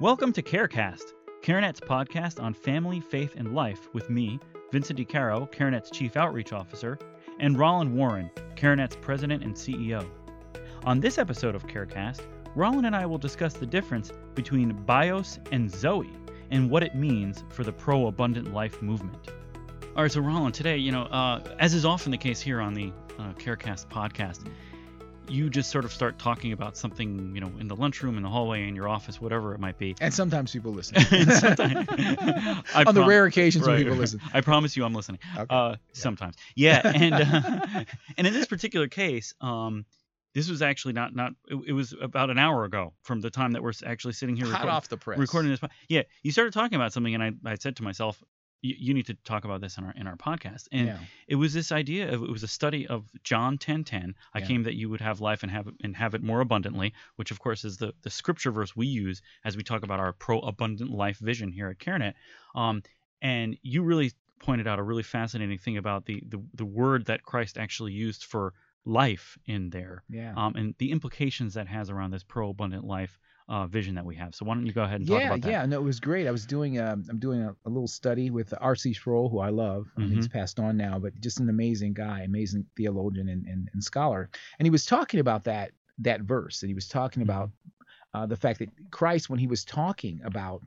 Welcome to CareCast, CareNet's podcast on family, faith, and life with me, Vincent DiCaro, CareNet's Chief Outreach Officer, and Roland Warren, CareNet's President and CEO. On this episode of CareCast, Roland and I will discuss the difference between BIOS and Zoe and what it means for the pro abundant life movement. All right, so Roland, today, you know, uh, as is often the case here on the uh, CareCast podcast, you just sort of start talking about something, you know, in the lunchroom, in the hallway, in your office, whatever it might be. And sometimes people listen. Sometimes- On the prom- rare occasions when people listen. I promise you, I'm listening. Okay. Uh, sometimes, yeah, and uh, and in this particular case, um, this was actually not not. It, it was about an hour ago from the time that we're actually sitting here Hot recording, off the press. recording this. Yeah, you started talking about something, and I, I said to myself, you, you need to talk about this in our in our podcast. And Yeah. it was this idea of it was a study of John 10:10. I Yeah. came that you would have life and have it and have it more abundantly, which of course is the the scripture verse we use as we talk about our pro abundant life vision here at CareNet. Um, and you really pointed out a really fascinating thing about the the, the word that Christ actually used for life in there, Yeah. um, and the implications that has around this pro abundant life uh, vision that we have. So why don't you go ahead and talk about that? yeah, no, it was great. I was doing um, I'm doing a, a little study with R.C. Sproul, who I love. Mm-hmm. He's passed on now, but just an amazing guy, amazing theologian and, and, and scholar. And he was talking about that that verse, and he was talking Mm-hmm. about uh, the fact that Christ, when he was talking about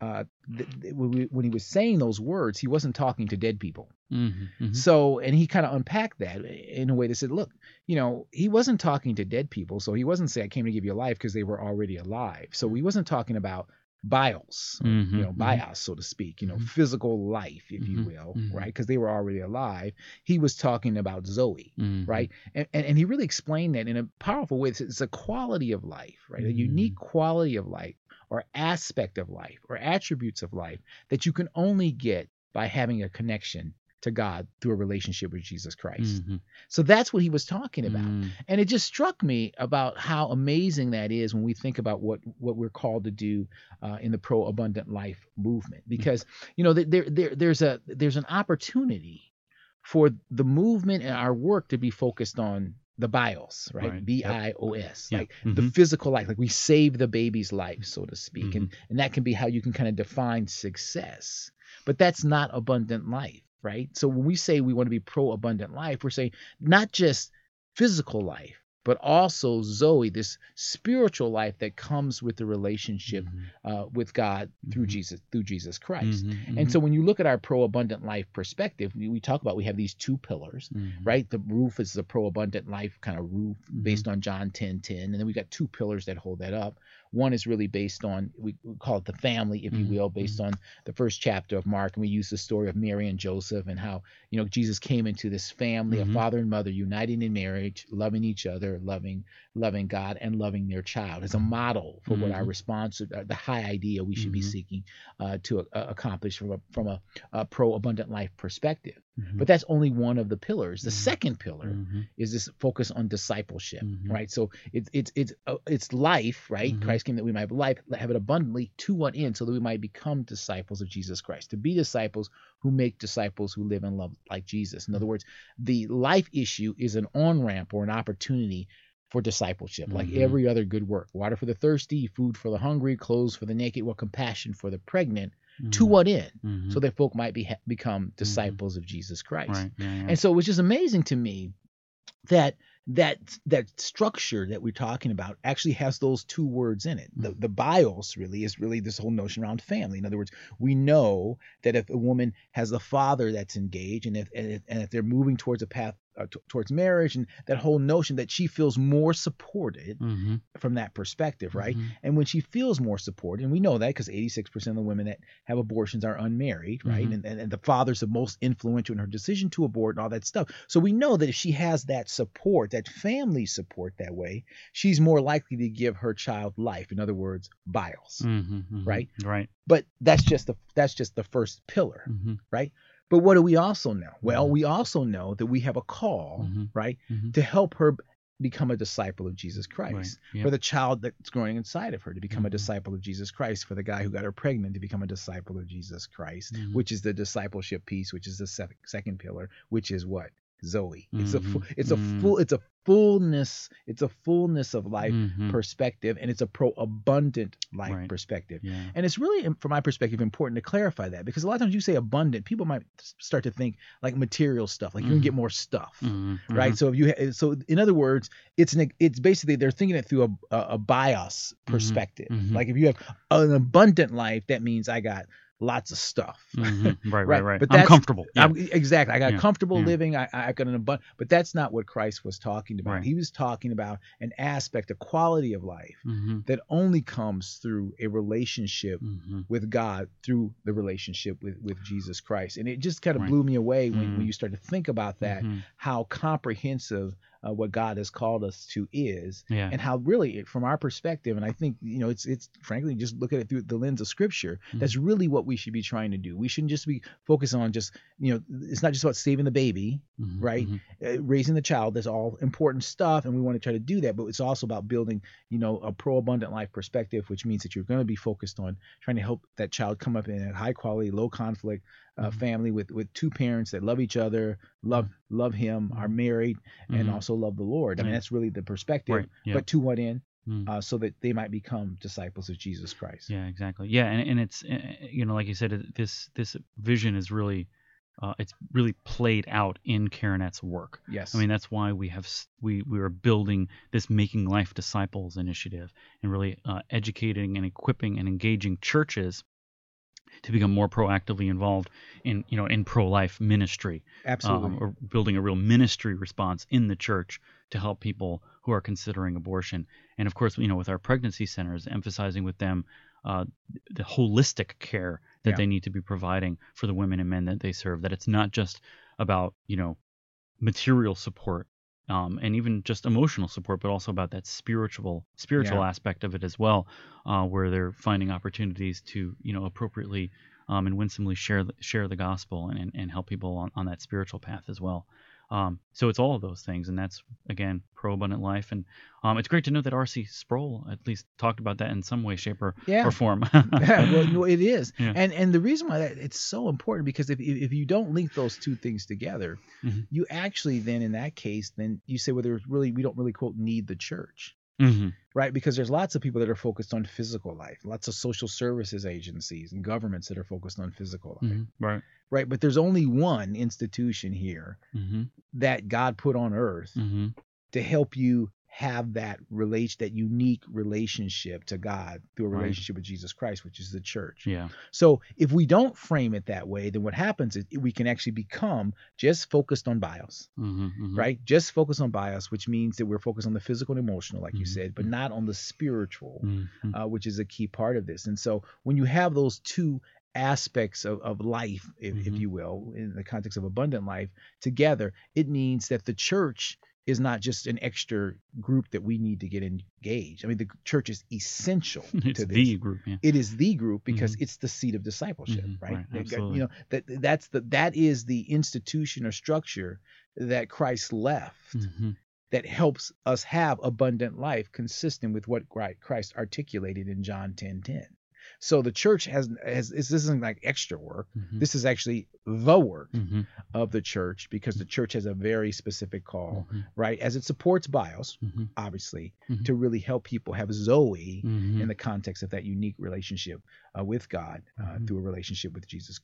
uh, th- th- when he was saying those words, he wasn't talking to dead people. Mhm, mhm. So, and he kind of unpacked that in a way that said, look, you know, he wasn't talking to dead people. So he wasn't saying, I came to give you life because they were already alive. So he wasn't talking about bios, Mhm, you know, mhm. bios, so to speak, you know, Mhm. physical life, if you will, right? Because they were already alive. He was talking about Zoe. Right. And, and, and he really explained that in a powerful way. It's, it's a quality of life, right? A unique quality of life or aspect of life or attributes of life that you can only get by having a connection to God through a relationship with Jesus Christ. Mhm. So that's what he was talking about. Mm. And it just struck me about how amazing that is when we think about what what we're called to do uh, in the pro abundant life movement. Because you know there, there there's a there's an opportunity for the movement and our work to be focused on the bios, right? Right. B I O S, Yeah. like the Mhm. physical life, like we save the baby's life, so to speak, and Mm-hmm. and that can be how you can kind of define success. But that's not abundant life, right? So when we say we want to be pro abundant life, we're saying not just physical life, but also Zoe, this spiritual life that comes with the relationship Mhm. uh, with God through Mhm. Jesus through Jesus Christ. Mhm, And so when you look at our pro abundant life perspective, we, we talk about we have these two pillars, mhm. right? The roof is the pro abundant life kind of roof Mm-hmm. based on John 10 10. And then we've got two pillars that hold that up. One is really based on, we, we call it the family, if you will, based on the first chapter of Mark. And we use the story of Mary and Joseph and how, you know, Jesus came into this family, a father and mother uniting in marriage, loving each other, loving loving God and loving their child as a model for what our Mhm. response, uh, the high idea we should be Mhm. seeking uh, to uh, accomplish from a, from a, a pro abundant life perspective. Mhm. But that's only one of the pillars. The Mhm. second pillar Mhm. is this focus on discipleship, Mhm. right? So it's it's it's uh, it's life, right? Mhm. Christ came that we might have life, have it abundantly to what end, so that we might become disciples of Jesus Christ. To be disciples who make disciples who live and love like Jesus. In other words, the life issue is an on ramp or an opportunity for discipleship, like every other good work. Water for the thirsty, food for the hungry, clothes for the naked, well, compassion for the pregnant. To Mhm. what end? Mhm. So that folk might be become disciples of Jesus Christ. right. Yeah, yeah. And so it was just amazing to me that that that structure that we're talking about actually has those two words in it. The Mhm. the bios really is really this whole notion around family. In other words, we know that if a woman has a father that's engaged, and if and if, and if they're moving towards a path uh, t- towards marriage, and that whole notion that she feels more supported Mhm. from that perspective, right? Mhm. And when she feels more support, and we know that because 86% of the women that have abortions are unmarried, right? Mhm. And, and, and the father's the most influential in her decision to abort and all that stuff. So we know that if she has that support, that family support that way, she's more likely to give her child life. In other words, bios. Mhm. Mhm. Right? Right. But that's just the that's just the first pillar, Mhm. right? But what do we also know? Well, Mhm. we also know that we have a call, Mhm. right, Mhm. to help her become a disciple of Jesus Christ Right. for the child that's growing inside of her to become a Mhm. disciple of Jesus Christ, for the guy who got her pregnant to become a disciple of Jesus Christ, Mhm. which is the discipleship piece, which is the sec- second pillar, which is what? Zoe. It's a fu- Mhm. it's a Mm. full it's a fullness it's a fullness of life Mhm. perspective and it's a pro abundant life Right. perspective. Yeah. And it's really, from my perspective, important to clarify that because a lot of times you say abundant, people might start to think like material stuff, like you can get more stuff, Mhm. right? So if you, ha- so in other words, it's an, it's basically they're thinking it through a, a, a bios perspective. Like if you have an abundant life, that means I got lots of stuff. Mhm. Right, right, Right, right. but I'm that's- comfortable. Yeah. I'm, exactly. I got Yeah, comfortable yeah. living. I, I've got an abundant, but that's not what Christ was talking about. Right. He was talking about an aspect, a quality of life Mhm. that only comes through a relationship Mhm. with God through the relationship with, with Jesus Christ. And it just kind of Right. blew me away when, when you start to think about that, Mhm. how comprehensive uh, what God has called us to is. Yeah. And how really, from our perspective, and I think you know, it's it's frankly just look at it through the lens of Scripture. Mhm. That's really what we should be trying to do. We shouldn't just be focusing on just you know, it's not just about saving the baby, Mhm. right? Mhm. uh, raising the child that's all important stuff and we want to try to do that but it's also about building you know a pro abundant life perspective which means that you're going to be focused on trying to help that child come up in a high quality low conflict uh, family with with two parents that love each other love love him are married and Mhm. also love the lord i mean that's really the perspective Right. Yeah. but to what end Mm. uh, so that they might become disciples of jesus christ Yeah, exactly. Yeah, and and it's uh, you know like you said, this this vision is really uh, it's really played out in CareNet's work. yes I mean that's why we have we we are building this Making Life Disciples initiative and really uh, educating and equipping and engaging churches to become more proactively involved in you know in pro life ministry absolutely um, or building a real ministry response in the church to help people who are considering abortion. And of course, you know, with our pregnancy centers, emphasizing with them uh, the holistic care that Yeah. they need to be providing for the women and men that they serve. That it's not just about you know material support um, and even just emotional support, but also about that spiritual spiritual Yeah. aspect of it as well, uh, where they're finding opportunities to you know appropriately um, and winsomely share the, share the gospel and, and, and help people on, on that spiritual path as well. Um, so it's all of those things, and that's again pro abundant life, and um, it's great to know that R.C. Sproul at least talked about that in some way, shape, or, yeah or form. yeah, well, it is, Yeah. and and the reason why that it's so important because if if you don't link those two things together, Mhm. you actually then in that case then you say well there's really we don't really quote need the church, Mhm. right? Because there's lots of people that are focused on physical life, lots of social services agencies and governments that are focused on physical life, Mhm. Right. right? But there's only one institution here hmm that God put on earth hmm to help you have that relate that unique relationship to God through a Right. relationship with Jesus Christ, which is the church. Yeah. So if we don't frame it that way, then what happens is we can actually become just focused on bios, hmm hmm right? Just focus on bios, which means that we're focused on the physical and emotional, like you Mhm. said, but not on the spiritual, hmm uh, which is a key part of this. And so when you have those two aspects of, of life, if, if Mhm. you will, in the context of abundant life together, it means that the church is not just an extra group that we need to get engaged. I mean, the church is essential It's to this the group. Yeah. it is the group because it's the seat of discipleship, Mhm, right? right, absolutely. You know that that's the that is the institution or structure that Christ left hmm that helps us have abundant life consistent with what Christ articulated in John 10:10. So the church has has this isn't like extra work. hmm This is actually the work hmm of the church because the church has a very specific call, hmm right? As it supports bios, hmm obviously, Mhm. to really help people have Zoe hmm in the context of that unique relationship uh, with God uh, through a relationship with Jesus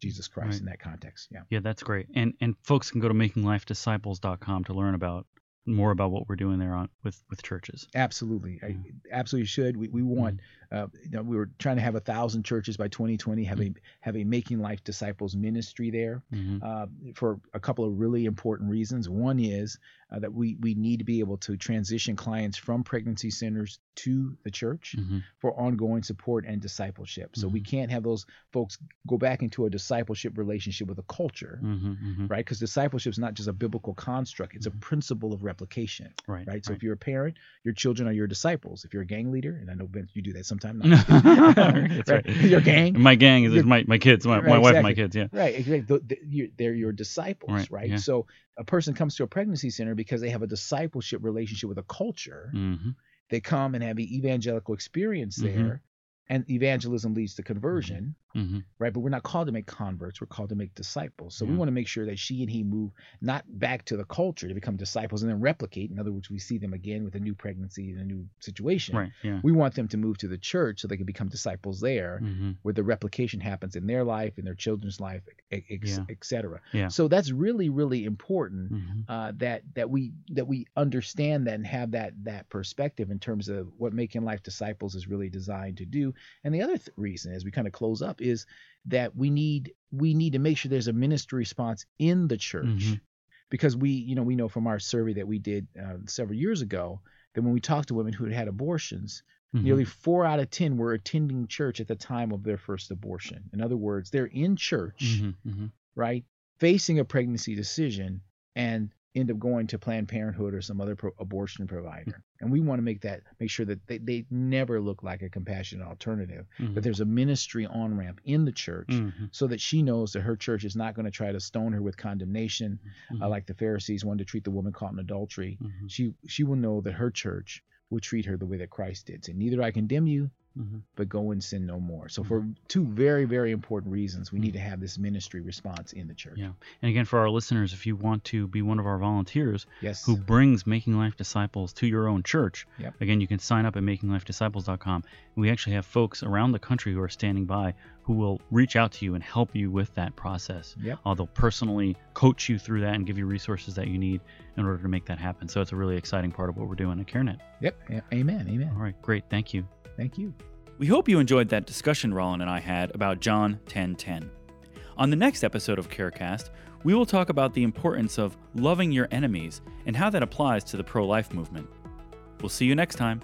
Jesus Christ Right. in that context. Yeah. Yeah, that's great. And and folks can go to makinglifedisciples.com to learn about more about what we're doing there on with with churches. Absolutely. I absolutely should. We, we want uh, you know, we were trying to have a thousand churches by 2020, have a have a making life disciples ministry there hmm uh, for a couple of really important reasons. One is uh, that we we need to be able to transition clients from pregnancy centers to the church hmm for ongoing support and discipleship. So we can't have those folks go back into a discipleship relationship with a culture. hmm hmm right? Because discipleship is not just a biblical construct; it's a principle of replication, Right. right? So if you're a parent, your children are your disciples. If you're a gang leader, and I know Vince, you do that sometimes. That's right. Your gang, My gang is my, my kids, my, Right, my wife, and my kids. Yeah. right? Exactly. The- the- you- They're your disciples, Right, right? yeah. So a person comes to a pregnancy center because they have a discipleship relationship with a culture. hmm They come and have an evangelical experience Mhm. there, and evangelism leads to conversion. Hmm right? But we're not called to make converts. We're called to make disciples. So we want to make sure that she and he move not back to the culture to become disciples and then replicate. In other words, we see them again with a new pregnancy and a new situation. Right. Yeah. We want them to move to the church so they can become disciples there, hmm where the replication happens in their life, in their children's life, et, et, Yeah. et cetera. Yeah. So that's really, really important hmm uh, that that we that we understand that and have that that perspective in terms of what making life disciples is really designed to do. And the other th- reason, as we kind of close up, is that we need we need to make sure there's a ministry response in the church Mhm. because we you know we know from our survey that we did uh, several years ago that when we talked to women who had had abortions Mhm. nearly four out of ten were attending church at the time of their first abortion in other words they're in church Mhm. Mhm. right? Facing a pregnancy decision and end up going to Planned Parenthood or some other pro- abortion provider. And we want to make that make sure that they, they never look like a compassionate alternative, Mhm. that there's a ministry on ramp in the church Mhm. so that she knows that her church is not going to try to stone her with condemnation uh, Mhm. like the Pharisees wanted to treat the woman caught in adultery. Mhm. She she will know that her church will treat her the way that Christ did. Say, neither I condemn you, Mhm. but go and sin no more. So for two very, very important reasons, we need to have this ministry response in the church. Yeah. And again, for our listeners, if you want to be one of our volunteers Yes. who brings Making Life Disciples to your own church, Yep. again, you can sign up at makinglifedisciples.com. We actually have folks around the country who are standing by who will reach out to you and help you with that process. Yep. Uh, they'll personally coach you through that and give you resources that you need in order to make that happen. So it's a really exciting part of what we're doing at CareNet. Yep. Amen. Amen. All right, great. Thank you. Thank you. We hope you enjoyed that discussion Roland and I had about John 10:10. On the next episode of Carecast, we will talk about the importance of loving your enemies and how that applies to the pro-life movement. We'll see you next time.